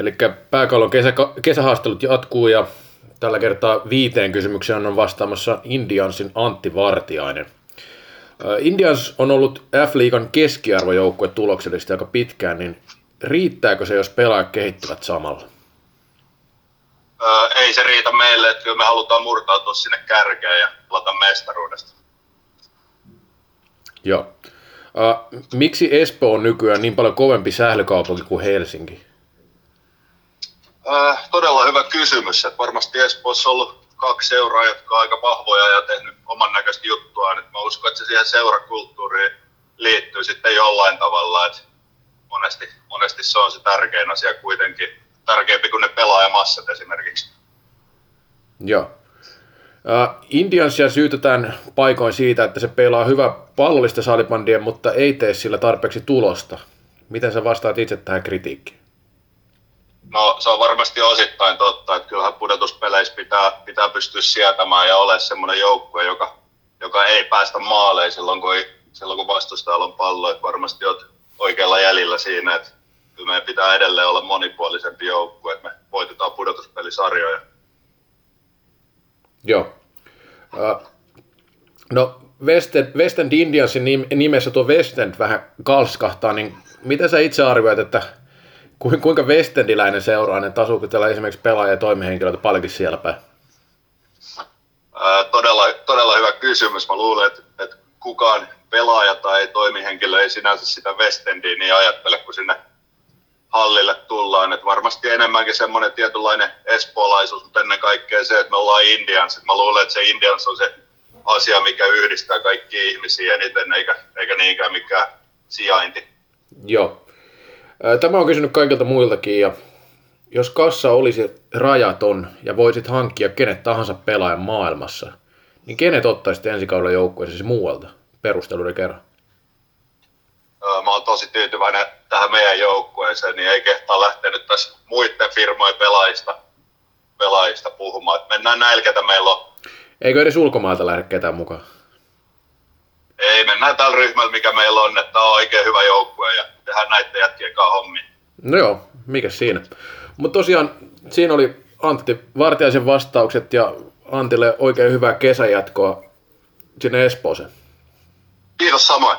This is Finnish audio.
Eli pääkallon kesä, kesähaastelut jatkuu ja tällä kertaa viiteen kysymykseen on vastaamassa Indiansin Antti Vartiainen. Indians on ollut F-liigan keskiarvojoukkue tuloksellisesti aika pitkään, niin riittääkö se, jos pelaajat kehittyvät samalla? Öö, ei se riitä meille, että kyllä me halutaan murtautua sinne kärkeen ja pelata mestaruudesta. Joo. Miksi Espoo on nykyään niin paljon kovempi sählykaupunki kuin Helsinki? Uh, todella hyvä kysymys. Että varmasti Espoossa on ollut kaksi seuraa, jotka on aika vahvoja ja tehnyt oman näköistä juttua. Nyt mä uskon, että se siihen seurakulttuuriin liittyy sitten jollain tavalla. Että monesti, monesti se on se tärkein asia kuitenkin. Tärkeämpi kuin ne pelaajamassat esimerkiksi. Joo. Uh, Indiansia syytetään paikoin siitä, että se pelaa hyvä pallollista salibandia, mutta ei tee sillä tarpeeksi tulosta. Miten sä vastaat itse tähän kritiikkiin? No se on varmasti osittain totta, että kyllähän pudotuspeleissä pitää, pitää pystyä sietämään ja ole semmoinen joukkue, joka, joka ei päästä maaleihin silloin, kun, silloin, kun vastustajalla on pallo. Että varmasti olet oikealla jäljellä siinä, että kyllä meidän pitää edelleen olla monipuolisempi joukkue, että me voitetaan pudotuspelisarjoja. Joo. Uh, no West End, West End Indiansin nimessä tuo West End vähän kalskahtaa, niin miten sä itse arvioit, että kuinka Westendiläinen seurainen tasuuko täällä esimerkiksi pelaaja- ja toimihenkilöitä paljonkin siellä päin? Ää, todella, todella hyvä kysymys. Mä luulen, että, että kukaan pelaaja tai toimihenkilö ei sinänsä sitä Westendiä niin ajattele, kun sinne hallille tullaan. Että varmasti enemmänkin semmoinen tietynlainen espoolaisuus, mutta ennen kaikkea se, että me ollaan Indians. Mä luulen, että se Indians on se asia, mikä yhdistää kaikki ihmisiä eniten, eikä, eikä niinkään mikään sijainti. Joo. Tämä on kysynyt kaikilta muiltakin ja jos kassa olisi rajaton ja voisit hankkia kenet tahansa pelaajan maailmassa, niin kenet ottaisit ensi kaudella joukkueeseen muualta perusteluiden kerran? Mä oon tosi tyytyväinen tähän meidän joukkueeseen, niin ei kehtaa lähteä nyt tässä muiden firmojen pelaajista, pelaajista puhumaan. Mennään näillä, ketä meillä on. Eikö edes ulkomailta lähde ketään mukaan? Tällä ryhmällä, mikä meillä on, että on oikein hyvä joukkue ja tehdään näiden jätkien kanssa hommia. No joo, mikä siinä. Mutta tosiaan siinä oli Antti Vartiaisen vastaukset ja Antille oikein hyvää kesäjatkoa sinne Espooseen. Kiitos samoin.